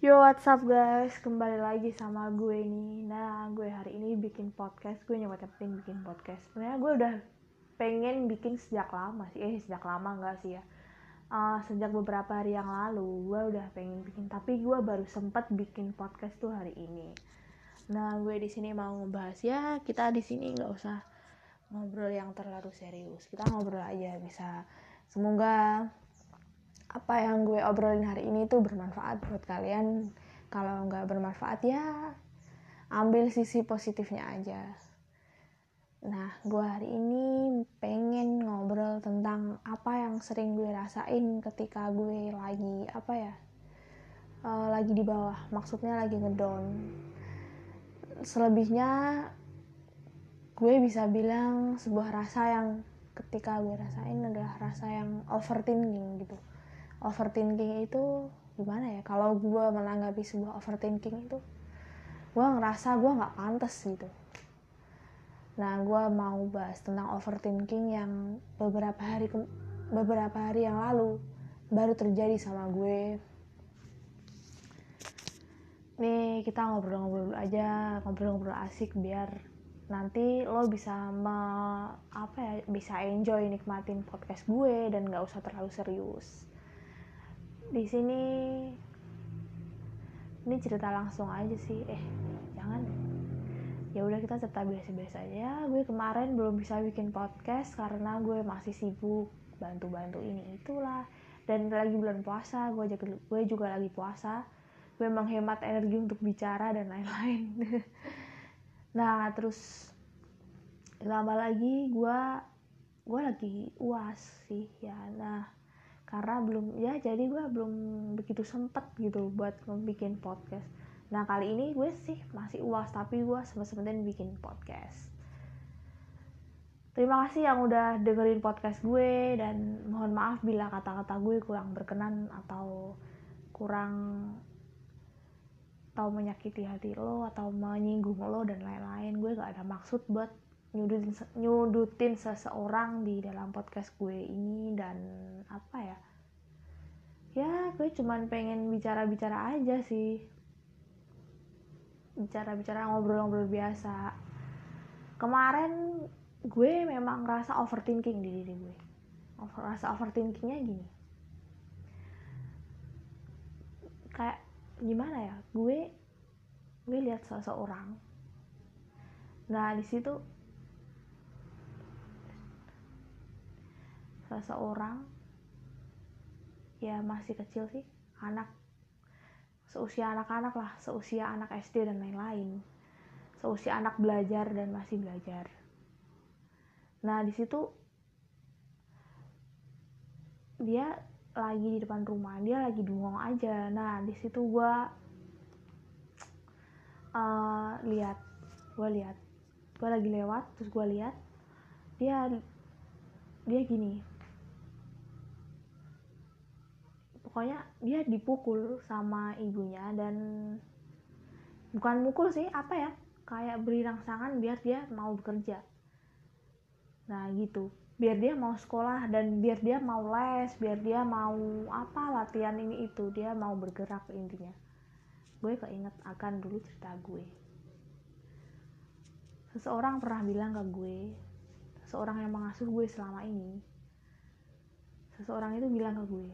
Yo what's up guys, kembali lagi sama gue nih. Nah gue hari ini bikin podcast, gue nyoba-nyobain bikin podcast. Sebenarnya gue udah pengen bikin sejak lama sih. Eh sejak lama enggak sih ya. Uh, Sejak beberapa hari yang lalu gue udah pengen bikin. Tapi gue baru sempet bikin podcast tuh hari ini. Nah gue di sini mau ngebahas. Ya Kita di sini nggak usah ngobrol yang terlalu serius. Kita ngobrol aja bisa. Semoga apa yang gue obrolin hari ini tuh bermanfaat buat kalian. Kalau nggak bermanfaat ya ambil sisi positifnya aja. Nah gue hari ini pengen ngobrol tentang apa yang sering gue rasain ketika gue lagi apa ya uh, lagi di bawah. Maksudnya lagi ngedown. Selebihnya gue bisa bilang sebuah rasa yang ketika gue rasain adalah rasa yang overthinking gitu overthinking itu gimana ya? Kalau gue menanggapi sebuah overthinking itu gue ngerasa gue nggak pantas gitu. Nah gue mau bahas tentang overthinking yang beberapa hari beberapa hari yang lalu baru terjadi sama gue. Nih kita ngobrol-ngobrol aja ngobrol-ngobrol asik biar nanti lo bisa me, apa ya bisa enjoy nikmatin podcast gue dan nggak usah terlalu serius di sini ini cerita langsung aja sih. Eh jangan ya udah kita cerita biasa-biasa aja. Gue kemarin belum bisa bikin podcast karena gue masih sibuk bantu-bantu ini itulah. Dan lagi bulan puasa gue juga gue juga lagi puasa. Gue menghemat energi untuk bicara dan lain-lain. Nah terus lama lagi gue gue lagi uas sih ya. Nah karena belum ya jadi gue belum begitu sempet gitu buat bikin podcast. Nah kali ini gue sih masih uas tapi gue sempet-sempetin bikin podcast. Terima kasih yang udah dengerin podcast gue dan mohon maaf bila kata-kata gue kurang berkenan atau kurang atau menyakiti hati lo atau menyinggung lo dan lain-lain. Gue gak ada maksud buat nyudutin nyudutin seseorang di dalam podcast gue ini dan apa ya? Ya gue cuman pengen bicara-bicara aja sih. Bicara-bicara ngobrol-ngobrol biasa. Kemarin gue memang rasa overthinking di diri gue. Rasa overthinkingnya gini. Kayak gimana ya? Gue gue lihat seseorang. Nah di situ seseorang ya masih kecil sih. Anak seusia anak-anak lah seusia anak SD dan lain-lain. Seusia anak belajar dan masih belajar. Nah di situ dia lagi di depan rumah dia lagi bengong aja. Nah di situ gue uh, lihat gue lihat. Gue lagi lewat terus gue lihat dia dia gini pokoknya dia dipukul sama ibunya dan bukan mukul sih apa ya kayak beri rangsangan biar dia mau bekerja. Nah gitu. Biar dia mau sekolah dan biar dia mau les biar dia mau apa latihan ini itu dia mau bergerak intinya. Gue keinget akan dulu cerita gue. Seseorang pernah bilang ke gue seseorang yang mengasuh gue selama ini seseorang itu bilang ke gue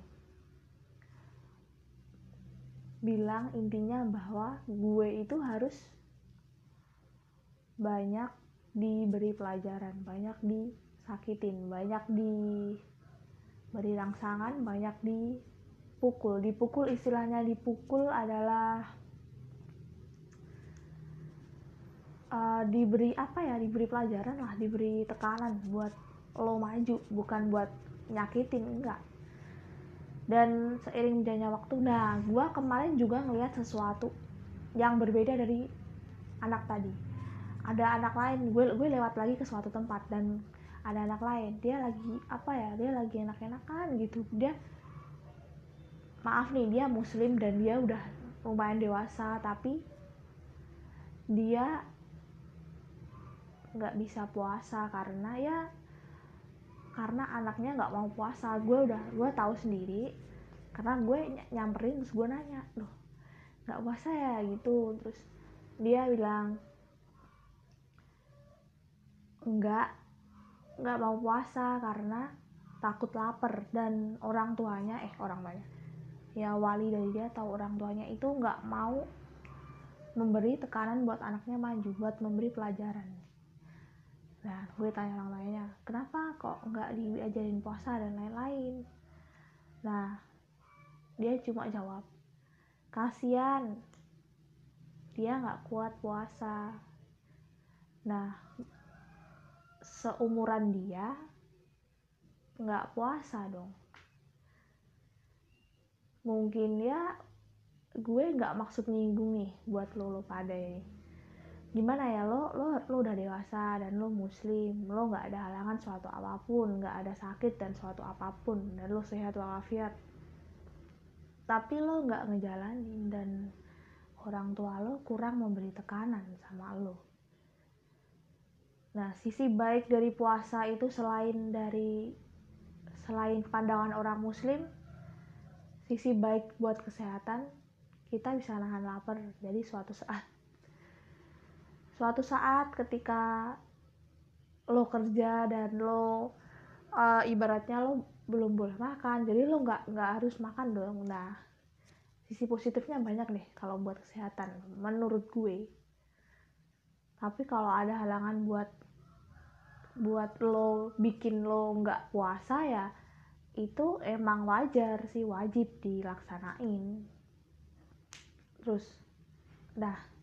bilang intinya bahwa gue itu harus banyak diberi pelajaran banyak disakitin banyak diberi rangsangan banyak dipukul. Dipukul istilahnya dipukul adalah uh, diberi apa ya diberi pelajaran lah diberi tekanan buat lo maju bukan buat nyakitin enggak dan seiring jalannya waktu nah gue kemarin juga ngeliat sesuatu yang berbeda dari anak tadi. Ada anak lain gue gue lewat lagi ke suatu tempat dan ada anak lain. Dia lagi apa ya dia lagi enak-enakan gitu. Dia maaf nih dia muslim dan dia udah lumayan dewasa tapi dia nggak bisa puasa karena ya karena anaknya nggak mau puasa. Gue udah gue tahu sendiri. Karena gue nyamperin terus gue nanya loh nggak puasa ya? Gitu. Terus dia bilang enggak nggak mau puasa karena takut lapar. Dan orang tuanya eh orang tuanya ya wali dari dia atau orang tuanya itu nggak mau memberi tekanan buat anaknya maju buat memberi pelajaran nah gue tanya orang tuanya kenapa kok nggak diajarin puasa dan lain-lain? Nah dia cuma jawab kasihan dia nggak kuat puasa. Nah seumuran dia nggak puasa dong. Mungkin ya gue nggak maksud nyinggung nih buat lo lo pada ini gimana ya lo lo lo udah dewasa dan lo muslim lo nggak ada halangan suatu apa pun nggak ada sakit dan suatu apa pun dan lo sehat walafiat. Tapi lo nggak ngejalanin dan orang tua lo kurang memberi tekanan sama lo. Nah sisi baik dari puasa itu selain dari selain pandangan orang muslim sisi baik buat kesehatan kita bisa nahan lapar. Jadi suatu saat suatu saat ketika lo kerja dan lo uh, ibaratnya lo belum boleh makan jadi lo nggak nggak harus makan dong. Nah sisi positifnya banyak nih kalau buat kesehatan menurut gue. Tapi kalau ada halangan buat buat lo bikin lo nggak puasa ya itu emang wajar sih wajib dilaksanain. Terus dah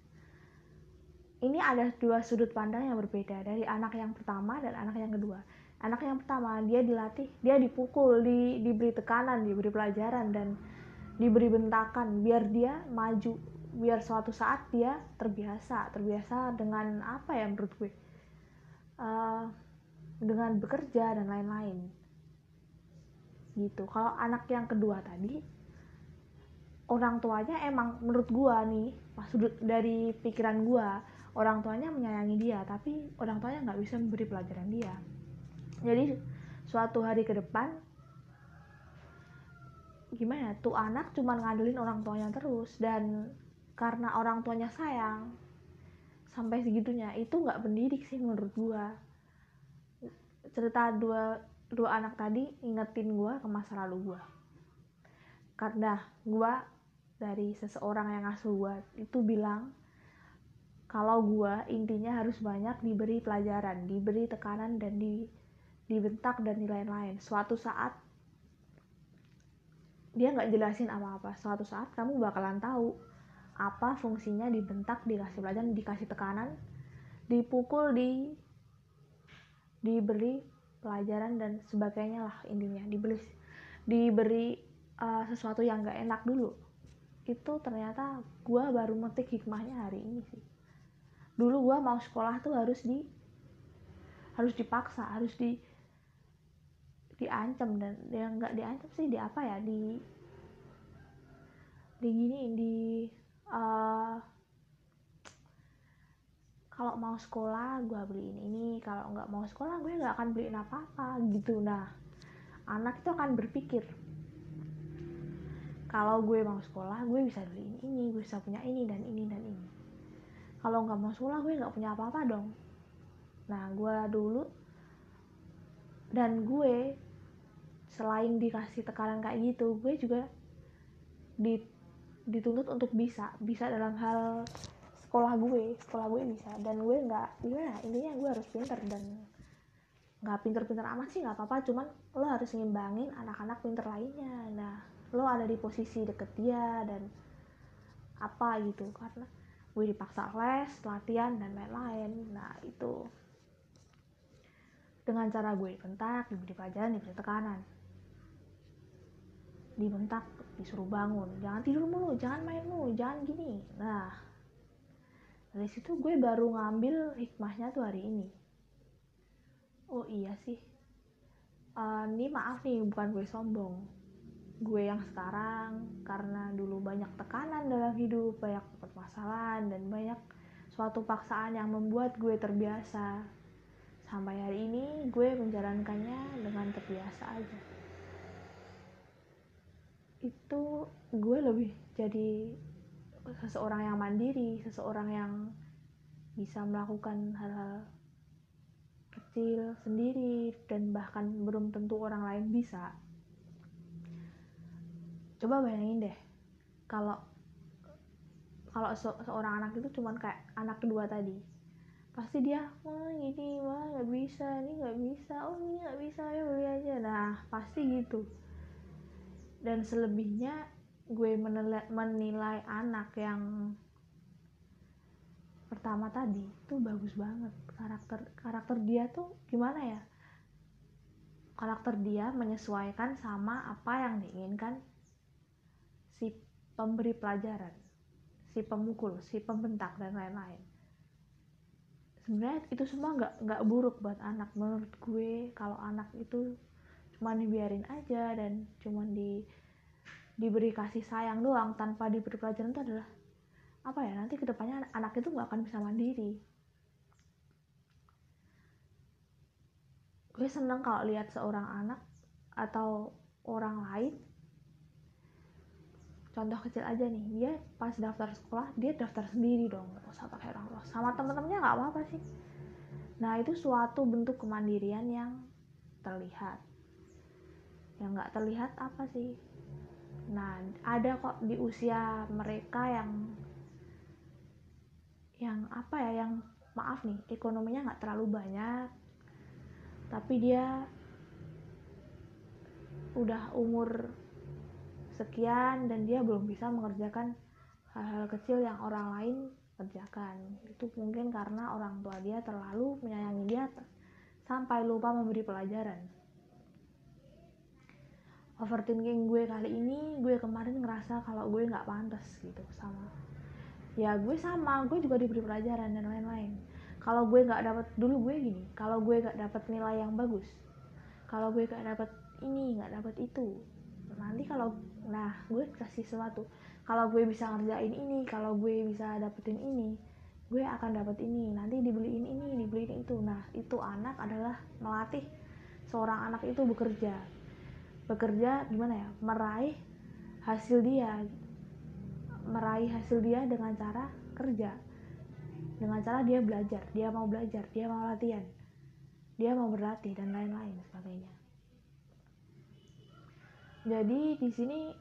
ini ada dua sudut pandang yang berbeda dari anak yang pertama dan anak yang kedua. Anak yang pertama dia dilatih dia dipukul di, diberi tekanan diberi pelajaran dan diberi bentakan biar dia maju. Biar suatu saat dia terbiasa terbiasa dengan apa ya menurut gue? Uh, dengan bekerja dan lain-lain. Gitu. Kalau anak yang kedua tadi orang tuanya emang menurut gua nih pas sudut dari pikiran gua orang tuanya menyayangi dia tapi orang tuanya nggak bisa memberi pelajaran dia. Jadi suatu hari ke depan gimana tuh anak cuma ngandelin orang tuanya terus dan karena orang tuanya sayang sampai segitunya itu nggak pendidik sih menurut gua. Cerita dua dua anak tadi ingetin gua ke masa lalu gua. Karena gua dari seseorang yang ngasuh gua itu bilang kalau gue intinya harus banyak diberi pelajaran, diberi tekanan dan di, dibentak dan lain-lain. Suatu saat dia nggak jelasin apa-apa. Suatu saat kamu bakalan tahu apa fungsinya dibentak, dikasih pelajaran, dikasih tekanan, dipukul, di diberi pelajaran dan sebagainya lah intinya. Diberi diberi uh, sesuatu yang nggak enak dulu. Itu ternyata gue baru metik hikmahnya hari ini sih dulu gue mau sekolah tuh harus di harus dipaksa harus di diancam. Dan yang nggak diancam sih di apa ya di di gini di uh, kalau mau sekolah gue beliin ini kalau nggak mau sekolah gue nggak akan beliin apa apa gitu. Nah anak itu akan berpikir kalau gue mau sekolah gue bisa beliin ini gue bisa punya ini dan ini dan ini kalau nggak mau sekolah gue nggak punya apa-apa dong. Nah gue dulu dan gue selain dikasih tekanan kayak gitu gue juga dituntut untuk bisa bisa dalam hal sekolah gue sekolah gue bisa. Dan gue nggak gimana intinya gue harus pinter dan nggak pinter-pinter amat sih nggak apa-apa. Cuman lo harus ngimbangin anak-anak pinter lainnya. Nah lo ada di posisi deket dia dan apa gitu karena gue dipaksa les latihan dan lain-lain. Nah itu. Dengan cara gue dibentak diberi pelajaran diberi tekanan. Dibentak disuruh bangun. Jangan tidur mulu jangan main mulu jangan gini. Nah dari situ gue baru ngambil hikmahnya tuh hari ini. Oh iya sih. Uh, ini maaf nih bukan gue sombong. Gue yang sekarang karena dulu banyak tekanan dalam hidup, banyak permasalahan dan banyak suatu paksaan yang membuat gue terbiasa. Sampai hari ini gue menjalankannya dengan terbiasa aja. Itu gue lebih jadi seseorang yang mandiri seseorang yang bisa melakukan hal-hal kecil sendiri dan bahkan belum tentu orang lain bisa coba bayangin deh kalau kalau se seorang anak itu cuman kayak anak kedua tadi. Pasti dia wah ini wah nggak bisa ini nggak bisa oh ini nggak bisa ya beli aja. Nah pasti gitu. Dan selebihnya gue menilai, menilai anak yang pertama tadi itu bagus banget. Karakter karakter dia tuh gimana ya? Karakter dia menyesuaikan sama apa yang diinginkan si pemberi pelajaran si pemukul si pembentak dan lain-lain. Sebenarnya itu semua nggak nggak buruk buat anak. Menurut gue kalau anak itu cuma dibiarin aja dan cuma di diberi kasih sayang doang tanpa diberi pelajaran itu adalah apa ya nanti ke depannya anak itu nggak akan bisa mandiri. Gue seneng kalau lihat seorang anak atau orang lain contoh kecil aja nih dia pas daftar sekolah dia daftar sendiri dong nggak usah pakai orang tua sama temen-temennya nggak apa-apa sih. Nah itu suatu bentuk kemandirian yang terlihat. Yang nggak terlihat apa sih? Nah ada kok di usia mereka yang yang apa ya yang maaf nih ekonominya nggak terlalu banyak tapi dia udah umur sekian dan dia belum bisa mengerjakan hal-hal kecil yang orang lain kerjakan. Itu mungkin karena orang tua dia terlalu menyayangi dia sampai lupa memberi pelajaran. Overthinking gue kali ini gue kemarin ngerasa kalau gue nggak pantas gitu sama ya gue sama gue juga diberi pelajaran dan lain-lain. Kalau gue nggak dapat dulu gue gini kalau gue nggak dapat nilai yang bagus kalau gue nggak dapat ini nggak dapat itu nanti kalau nah gue kasih sesuatu. Kalau gue bisa ngerjain ini kalau gue bisa dapetin ini gue akan dapet ini. Nanti dibeliin ini dibeliin itu. Nah itu anak adalah melatih seorang anak itu bekerja. Bekerja gimana ya? Meraih hasil dia. Meraih hasil dia dengan cara kerja. Dengan cara dia belajar. Dia mau belajar. Dia mau latihan. Dia mau berlatih dan lain-lain sebagainya jadi di sini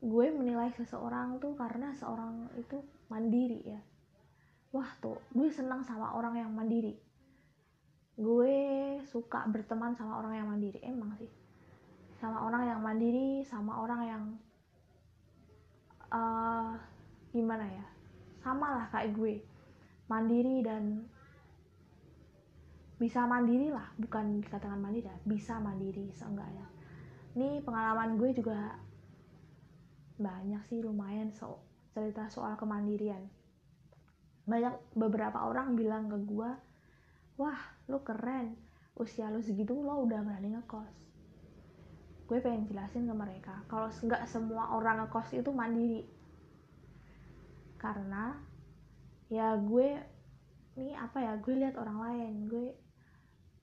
gue menilai seseorang tuh karena seorang itu mandiri ya. Wah tuh gue senang sama orang yang mandiri. Gue suka berteman sama orang yang mandiri emang sih. Sama orang yang mandiri sama orang yang uh, gimana ya sama lah kayak gue. Mandiri dan bisa mandiri lah bukan dikatakan mandiri ya bisa mandiri seenggaknya ini pengalaman gue juga banyak sih lumayan so cerita soal kemandirian. Banyak beberapa orang bilang ke gue wah lu keren. Usia lu segitu lo udah berani ngekos. Gue pengen jelasin ke mereka kalau nggak semua orang ngekos itu mandiri. Karena ya gue nih apa ya gue lihat orang lain gue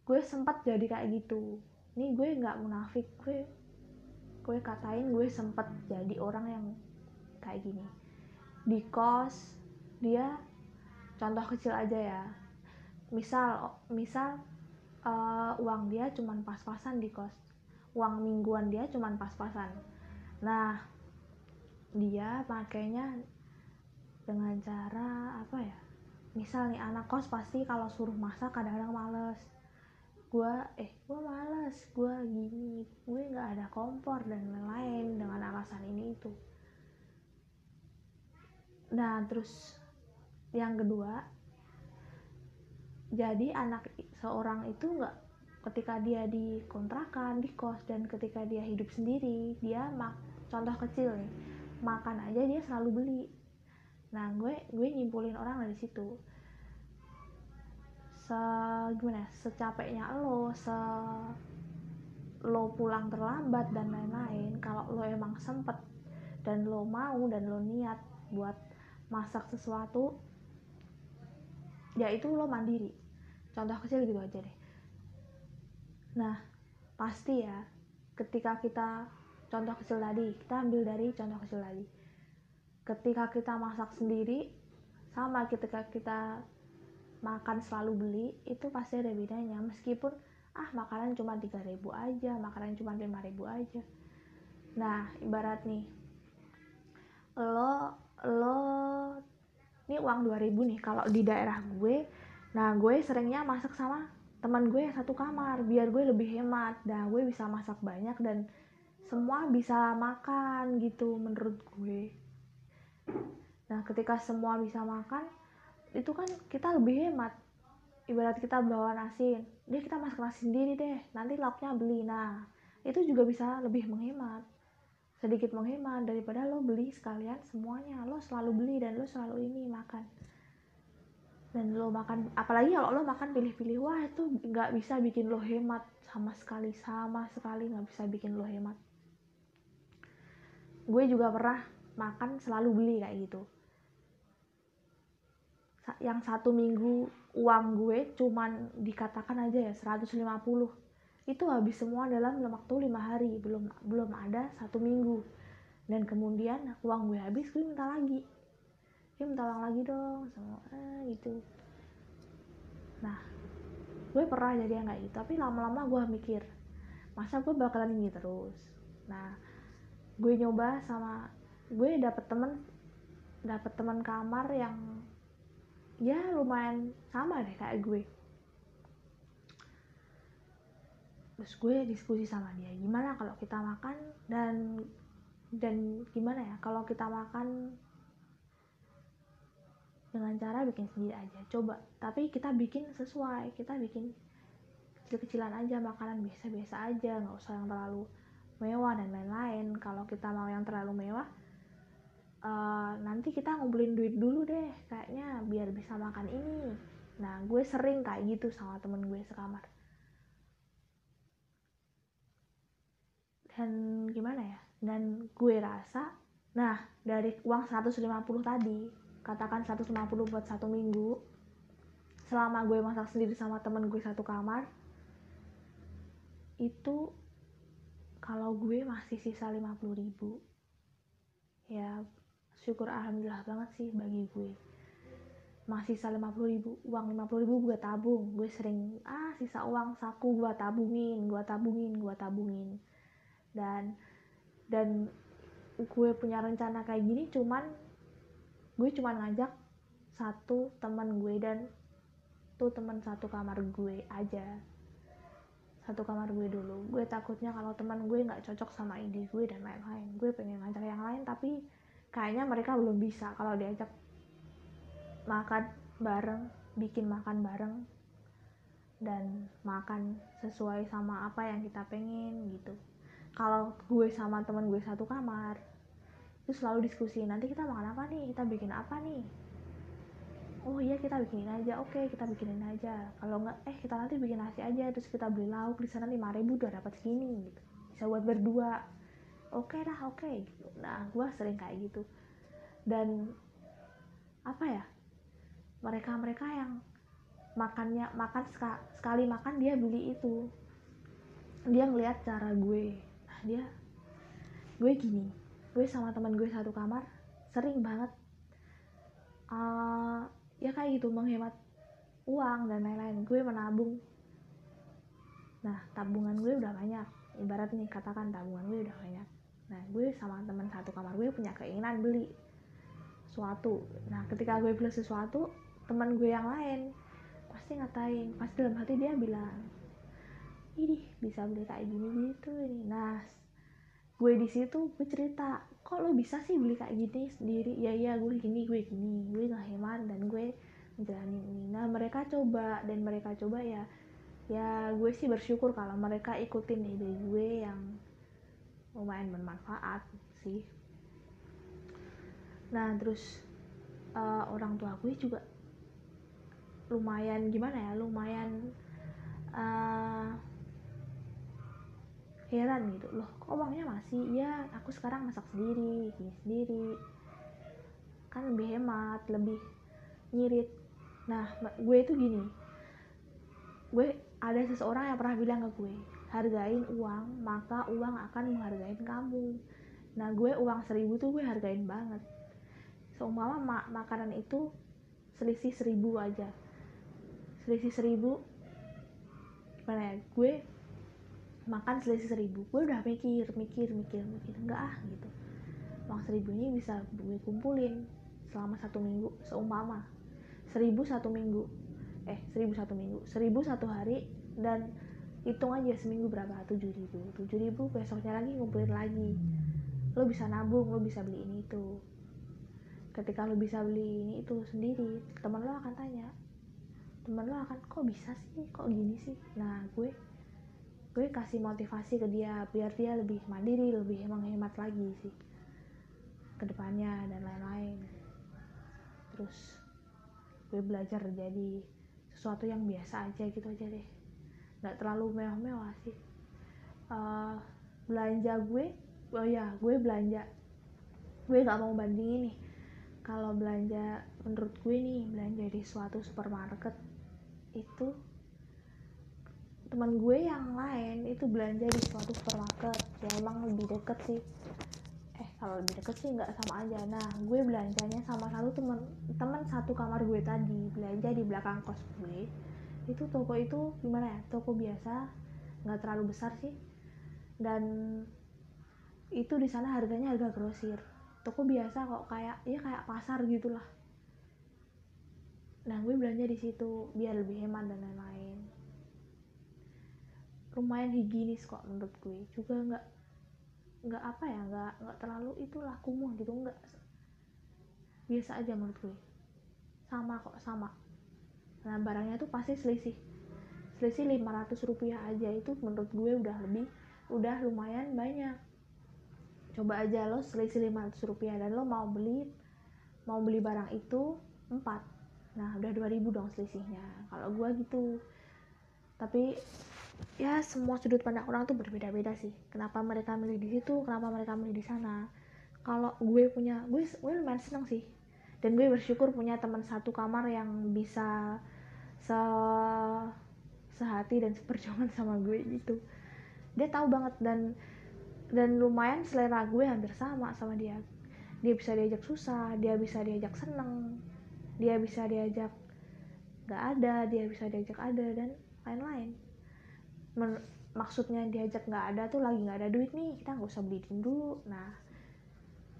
gue sempat jadi kayak gitu. Ini gue nggak munafik gue gue katain gue sempet jadi orang yang kayak gini. Di kos dia contoh kecil aja ya. Misal misal uh, uang dia cuman pas-pasan di kos. Uang mingguan dia cuman pas-pasan. Nah dia pakainya dengan cara apa ya? Misal nih anak kos pasti kalau suruh masak kadang-kadang males gue eh gue malas gue gini gue nggak ada kompor dan lain-lain dengan alasan ini itu. Nah terus yang kedua jadi anak seorang itu nggak ketika dia di kontrakan di kos dan ketika dia hidup sendiri dia mak contoh kecil nih makan aja dia selalu beli. Nah gue gue nyimpulin orang dari situ se gimana ya, secapeknya lo se lo pulang terlambat dan lain-lain. Kalau lo emang sempet dan lo mau dan lo niat buat masak sesuatu ya itu lo mandiri. Contoh kecil gitu aja deh. Nah pasti ya ketika kita contoh kecil tadi kita ambil dari contoh kecil tadi. Ketika kita masak sendiri sama ketika kita makan selalu beli itu pasti ada bedanya. Meskipun ah makanan cuma 3000 aja makanan cuma 5000 aja. Nah ibarat nih lo lo ini uang 2000 nih kalau di daerah gue nah gue seringnya masak sama teman gue yang satu kamar biar gue lebih hemat. Dan gue bisa masak banyak dan semua bisa makan gitu menurut gue. Nah ketika semua bisa makan itu kan kita lebih hemat. Ibarat kita bawa nasi deh kita masak nasi sendiri deh. Nanti lauknya beli. Nah itu juga bisa lebih menghemat. Sedikit menghemat daripada lo beli sekalian semuanya. Lo selalu beli dan lo selalu ini makan. Dan lo makan apalagi kalau lo makan pilih-pilih wah itu nggak bisa bikin lo hemat sama sekali sama sekali nggak bisa bikin lo hemat. Gue juga pernah makan selalu beli kayak gitu yang satu minggu uang gue cuman dikatakan aja ya 150 itu habis semua dalam waktu lima hari belum belum ada satu minggu. Dan kemudian uang gue habis gue minta lagi. Dia minta uang lagi dong sama eh, gitu. Nah gue pernah jadi yang kayak gitu tapi lama-lama gue mikir masa gue bakalan gini terus? Nah gue nyoba sama gue dapet temen dapet teman kamar yang ya lumayan sama deh kayak gue. Terus gue diskusi sama dia gimana kalau kita makan dan dan gimana ya kalau kita makan dengan cara bikin sendiri aja. Coba tapi kita bikin sesuai kita bikin kecil-kecilan aja makanan biasa-biasa aja nggak usah yang terlalu mewah dan lain-lain. Kalau kita mau yang terlalu mewah uh, nanti kita ngumpulin duit dulu deh kayaknya biar bisa makan ini. Nah gue sering kayak gitu sama temen gue sekamar. Dan gimana ya? Dan gue rasa nah dari uang 150 tadi katakan 150 buat satu minggu selama gue masak sendiri sama temen gue satu kamar itu kalau gue masih sisa 50 ribu ya syukur alhamdulillah banget sih bagi gue. Masih sisa 50 ribu uang 50 ribu gue tabung. Gue sering ah sisa uang saku gue tabungin gue tabungin gue tabungin. Dan dan gue punya rencana kayak gini cuman gue cuman ngajak satu teman gue dan tuh teman satu kamar gue aja. Satu kamar gue dulu. Gue takutnya kalau teman gue nggak cocok sama ide gue dan lain-lain. Gue pengen ngajak yang lain tapi kayaknya mereka belum bisa kalau diajak makan bareng bikin makan bareng dan makan sesuai sama apa yang kita pengen gitu. Kalau gue sama temen gue satu kamar itu selalu diskusi nanti kita makan apa nih? Kita bikin apa nih? Oh iya kita bikinin aja. Oke kita bikinin aja. Kalau nggak eh kita nanti bikin nasi aja terus kita beli lauk di sana lima ribu udah dapat segini gitu. Bisa buat berdua oke okay dah oke. Okay. nah gue sering kayak gitu. Dan apa ya mereka mereka yang makannya makan sekali makan dia beli itu. Dia ngeliat cara gue. Nah dia gue gini. Gue sama teman gue satu kamar sering banget uh, ya kayak gitu menghemat uang dan lain-lain. Gue menabung. Nah tabungan gue udah banyak ibarat nih katakan tabungan gue udah banyak. Nah gue sama teman satu kamar gue punya keinginan beli sesuatu. Nah ketika gue beli sesuatu teman gue yang lain pasti ngatain. Pasti dalam hati dia bilang ini bisa beli kayak gini gitu ini. Nah gue di situ gue cerita kok lo bisa sih beli kayak gini sendiri? Ya ya gue gini gue gini gue nggak hemat dan gue menjalani ini. Nah mereka coba dan mereka coba ya ya gue sih bersyukur kalau mereka ikutin ide gue yang lumayan bermanfaat sih. Nah terus uh, orang tua gue juga lumayan gimana ya lumayan uh, heran gitu. Loh kok uangnya masih? Ya aku sekarang masak sendiri gini sendiri. Kan lebih hemat lebih nyirit. Nah gue itu gini gue ada seseorang yang pernah bilang ke gue hargain uang maka uang akan menghargai kamu. Nah gue uang seribu tuh gue hargain banget. Seumpama ma makanan itu selisih seribu aja. Selisih seribu gimana ya gue makan selisih seribu. Gue udah mikir mikir mikir mikir enggak ah gitu. Uang seribu ini bisa gue kumpulin selama satu minggu seumpama. Seribu satu minggu eh seribu satu minggu. Seribu satu hari dan hitung aja seminggu berapa? Tujuh ribu. Tujuh ribu besoknya lagi ngumpulin lagi. Lo bisa nabung lo bisa beli ini itu. Ketika lo bisa beli ini itu sendiri. Teman lo akan tanya teman lo akan kok bisa sih? Kok gini sih? Nah gue gue kasih motivasi ke dia biar dia lebih mandiri lebih menghemat lagi sih. Ke depannya dan lain-lain. Terus gue belajar jadi sesuatu yang biasa aja gitu aja deh. Nggak terlalu mewah-mewah sih. Uh, belanja gue oh ya gue belanja. Gue nggak mau bandingin nih. Kalau belanja menurut gue nih belanja di suatu supermarket itu teman gue yang lain itu belanja di suatu supermarket. Ya emang lebih deket sih kalau lebih deket sih nggak sama aja. Nah gue belanjanya sama satu teman teman satu kamar gue tadi belanja di belakang kos gue. Itu toko itu gimana ya? Toko biasa nggak terlalu besar sih. Dan itu di sana harganya harga grosir. Toko biasa kok kayak ya kayak pasar gitulah. Nah gue belanja di situ biar lebih hemat dan lain-lain. Lumayan higienis kok menurut gue. Juga nggak nggak apa ya nggak nggak terlalu itulah kumuh gitu nggak. Biasa aja menurut gue. Sama kok sama. Nah barangnya tuh pasti selisih. Selisih 500 rupiah aja itu menurut gue udah lebih udah lumayan banyak. Coba aja lo selisih 500 rupiah dan lo mau beli mau beli barang itu 4 nah udah 2000 dong selisihnya. Kalau gue gitu. Tapi ya semua sudut pandang orang tuh berbeda-beda sih. Kenapa mereka milih di situ kenapa mereka milih di sana. Kalau gue punya gue gue lumayan seneng sih. Dan gue bersyukur punya teman satu kamar yang bisa se sehati dan seperjuangan sama gue gitu. Dia tahu banget dan dan lumayan selera gue hampir sama sama dia. Dia bisa diajak susah dia bisa diajak seneng dia bisa diajak gak ada dia bisa diajak ada dan lain-lain maksudnya diajak gak ada tuh lagi gak ada duit nih kita nggak usah beliin dulu. Nah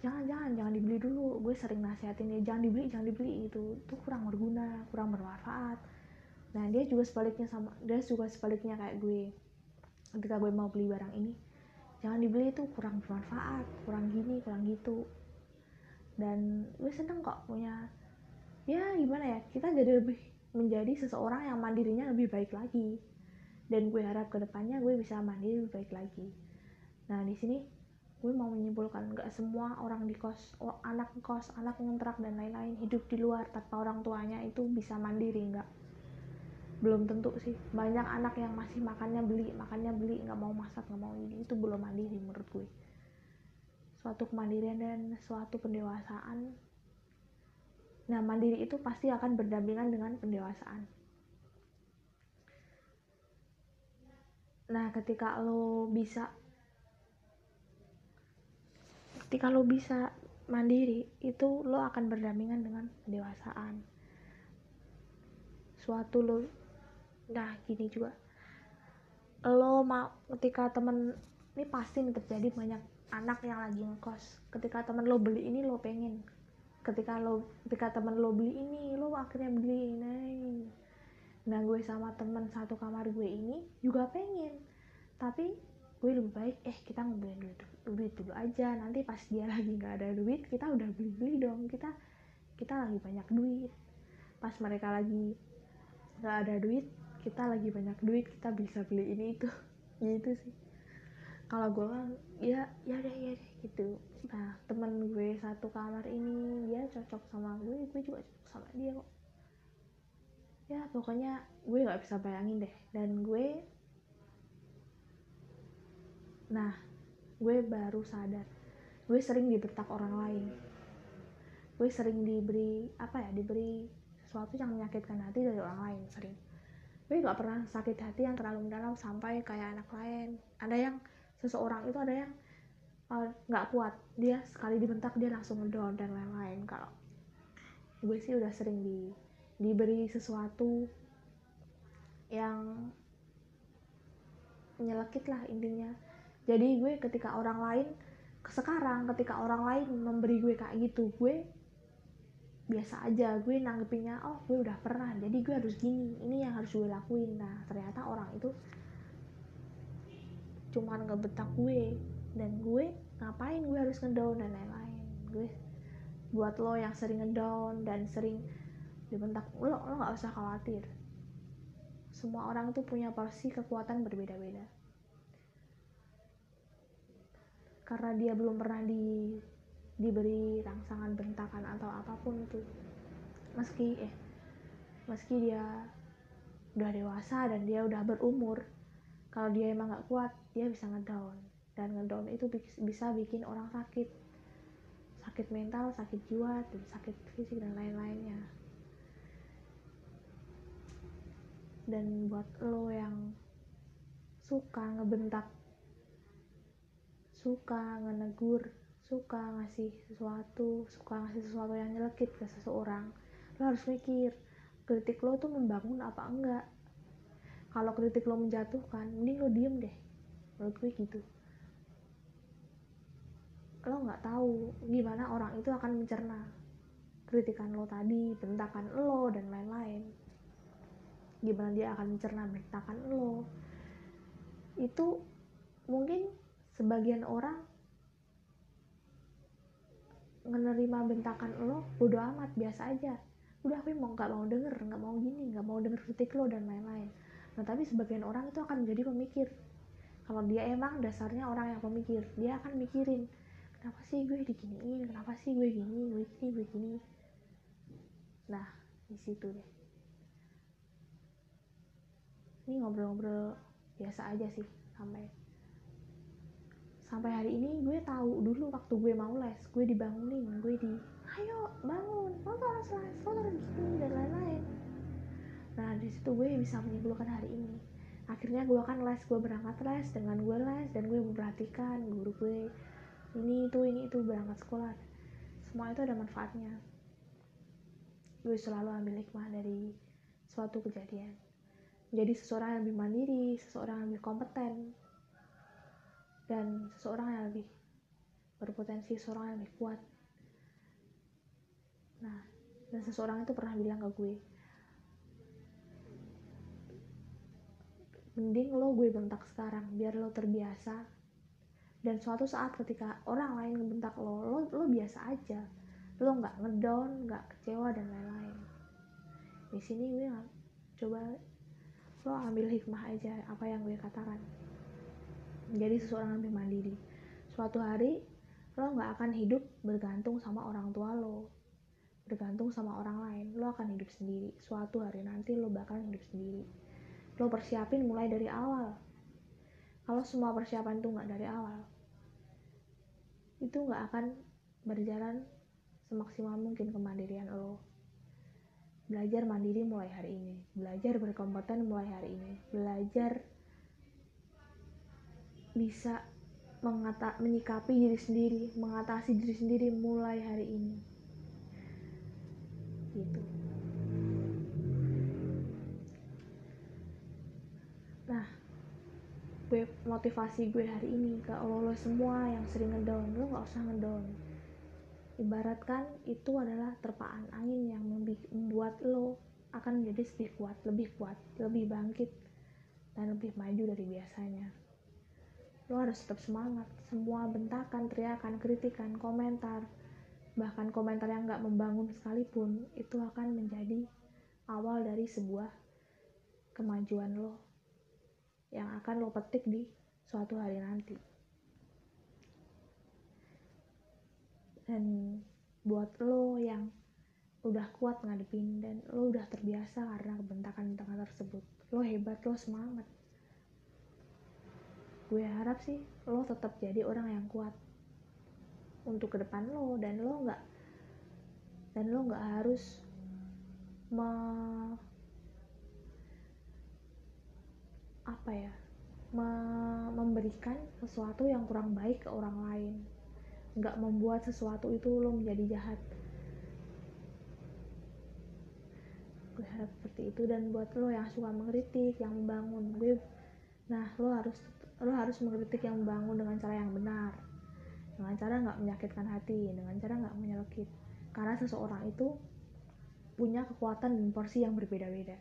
jangan jangan jangan dibeli dulu. Gue sering nasihatin dia jangan dibeli jangan dibeli itu itu kurang berguna kurang bermanfaat. Nah dia juga sebaliknya sama dia juga sebaliknya kayak gue. Ketika gue mau beli barang ini jangan dibeli itu kurang bermanfaat kurang gini kurang gitu. Dan gue seneng kok punya ya gimana ya kita jadi lebih menjadi seseorang yang mandirinya lebih baik lagi dan gue harap ke depannya gue bisa mandiri lebih baik lagi. Nah di sini gue mau menyimpulkan nggak semua orang di kos oh, anak kos anak ngontrak dan lain-lain hidup di luar tanpa orang tuanya itu bisa mandiri nggak? Belum tentu sih. Banyak anak yang masih makannya beli makannya beli nggak mau masak nggak mau ini itu belum mandiri menurut gue. Suatu kemandirian dan suatu pendewasaan. Nah mandiri itu pasti akan berdampingan dengan pendewasaan nah ketika lo bisa ketika lo bisa mandiri itu lo akan berdampingan dengan pendewasaan suatu lo nah gini juga. Lo mau ketika temen ini pasti nih terjadi banyak anak yang lagi ngekos. Ketika temen lo beli ini lo pengen. Ketika lo ketika temen lo beli ini lo akhirnya beli ini nah gue sama temen satu kamar gue ini juga pengen. Tapi gue lebih baik eh kita ngebeliin duit, duit dulu aja. Nanti pas dia lagi nggak ada duit kita udah beli beli dong. Kita kita lagi banyak duit. Pas mereka lagi nggak ada duit kita lagi banyak duit kita bisa beli ini itu. Gitu sih. Kalau gue kan ya ya deh ya deh gitu. Nah temen gue satu kamar ini dia cocok sama gue gue juga cocok sama dia kok ya pokoknya gue nggak bisa bayangin deh. Dan gue nah gue baru sadar. Gue sering dibertak orang lain. Gue sering diberi apa ya diberi sesuatu yang menyakitkan hati dari orang lain sering. Gue gak pernah sakit hati yang terlalu mendalam sampai kayak anak lain. Ada yang seseorang itu ada yang uh, kuat. Dia sekali dibentak dia langsung down dan lain-lain. Kalau gue sih udah sering di diberi sesuatu yang nyelekit lah intinya. Jadi gue ketika orang lain sekarang ketika orang lain memberi gue kayak gitu gue biasa aja gue nanggepinnya oh gue udah pernah jadi gue harus gini ini yang harus gue lakuin. Nah ternyata orang itu cuman ngebetak gue dan gue ngapain gue harus ngedown? dan lain-lain. Gue buat lo yang sering ngedown dan sering dibentak. Lo lo nggak usah khawatir. Semua orang tuh punya porsi kekuatan berbeda-beda. Karena dia belum pernah di diberi rangsangan bentakan atau apa pun itu. Meski eh meski dia udah dewasa dan dia udah berumur kalau dia emang gak kuat dia bisa ngedown. Dan ngedown itu bisa bikin orang sakit. Sakit mental sakit jiwa dan sakit fisik dan lain-lainnya dan buat lo yang suka ngebentak suka ngenegur suka ngasih sesuatu suka ngasih sesuatu yang nyelekit ke seseorang lo harus mikir kritik lo tuh membangun apa enggak? Kalau kritik lo menjatuhkan mending lo diem deh. Menurut gue gitu. Lo nggak tahu gimana orang itu akan mencerna kritikan lo tadi bentakan lo dan lain-lain gimana dia akan mencerna bentakan lo itu mungkin sebagian orang menerima bentakan lo bodo amat biasa aja. Udah aku mau nggak mau denger nggak mau gini nggak mau denger kritik lo dan lain-lain. Nah tapi sebagian orang itu akan menjadi pemikir. Kalau dia emang dasarnya orang yang pemikir dia akan mikirin kenapa sih gue diginiin? Kenapa sih gue gini? Gue gini gue gini? Nah di situ deh ini ngobrol-ngobrol biasa aja sih sampai sampai hari ini gue tahu dulu waktu gue mau les gue dibangunin gue di ayo bangun lo tuh harus les lo harus dan lain-lain. Nah di situ gue bisa menyimpulkan hari ini. Akhirnya gue kan les gue berangkat les dengan gue les dan gue memperhatikan guru gue ini itu ini itu berangkat sekolah. Semua itu ada manfaatnya. Gue selalu ambil hikmah dari suatu kejadian jadi seseorang yang lebih mandiri seseorang yang lebih kompeten dan seseorang yang lebih berpotensi seseorang yang lebih kuat. Nah dan seseorang itu pernah bilang ke gue mending lo gue bentak sekarang biar lo terbiasa. Dan suatu saat ketika orang lain ngebentak lo lo, lo biasa aja. Lo nggak ngedown nggak kecewa dan lain-lain. Di sini gue coba lo ambil hikmah aja apa yang gue katakan. Menjadi seseorang lebih mandiri. Suatu hari lo nggak akan hidup bergantung sama orang tua lo. Bergantung sama orang lain. Lo akan hidup sendiri. Suatu hari nanti lo bakal hidup sendiri. Lo persiapin mulai dari awal. Kalau semua persiapan itu nggak dari awal itu nggak akan berjalan semaksimal mungkin kemandirian lo belajar mandiri mulai hari ini belajar berkompeten mulai hari ini belajar bisa mengata, menyikapi diri sendiri, mengatasi diri sendiri mulai hari ini. Gitu. Nah, gue motivasi gue hari ini ke lo, semua yang sering ngedown, lo gak usah ngedown. Ibaratkan itu adalah terpaan angin yang membuat lo akan menjadi lebih kuat, lebih kuat, lebih bangkit, dan lebih maju dari biasanya. Lo harus tetap semangat. Semua bentakan teriakan kritikan komentar bahkan komentar yang gak membangun sekalipun itu akan menjadi awal dari sebuah kemajuan lo yang akan lo petik di suatu hari nanti dan buat lo yang udah kuat ngadepin dan lo udah terbiasa karena bentakan-bentakan tersebut. Lo hebat lo semangat. Gue harap sih lo tetap jadi orang yang kuat untuk ke depan lo dan lo nggak dan lo nggak harus me, apa ya me, memberikan sesuatu yang kurang baik ke orang lain nggak membuat sesuatu itu lo menjadi jahat. Gue harap seperti itu. Dan buat lo yang suka mengkritik yang membangun gue nah lo harus lo harus mengkritik yang membangun dengan cara yang benar. Dengan cara nggak menyakitkan hati dengan cara nggak menyelekit karena seseorang itu punya kekuatan dan porsi yang berbeda-beda.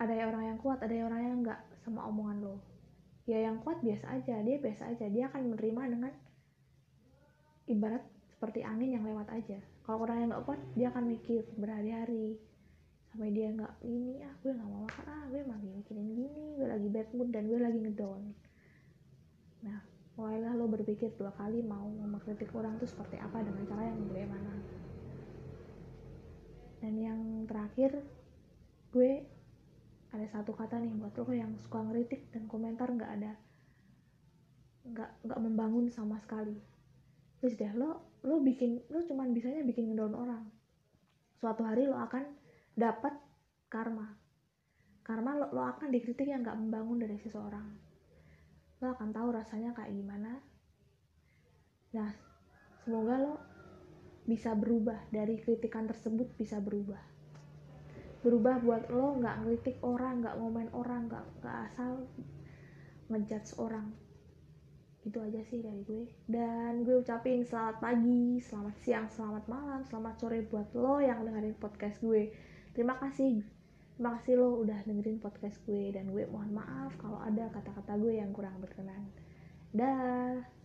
Ada orang yang kuat ada orang yang nggak sama omongan lo ya yang kuat biasa aja dia biasa aja dia akan menerima dengan ibarat seperti angin yang lewat aja. Kalau orang yang nggak kuat dia akan mikir berhari-hari sampai dia nggak ini ah gue nggak mau makan ah gue lagi mikirin gini gue lagi bad mood dan gue lagi ngedown. Nah mulailah lo berpikir dua kali mau mengkritik orang tuh seperti apa dengan cara yang bagaimana dan yang terakhir gue ada satu kata nih buat lo yang suka ngeritik dan komentar nggak ada nggak nggak membangun sama sekali. Terus deh lo lo bikin lo cuman bisanya bikin ngedown orang. Suatu hari lo akan dapat karma. Karma lo, lo akan dikritik yang nggak membangun dari seseorang. Lo akan tahu rasanya kayak gimana. Nah semoga lo bisa berubah. Dari kritikan tersebut bisa berubah berubah buat lo nggak ngelitik orang nggak ngomen orang nggak nggak asal ngejudge orang. Itu aja sih dari gue. Dan gue ucapin selamat pagi selamat siang selamat malam selamat sore buat lo yang dengerin podcast gue. Terima kasih. Terima kasih lo udah dengerin podcast gue. Dan gue mohon maaf kalau ada kata-kata gue yang kurang berkenan. Dah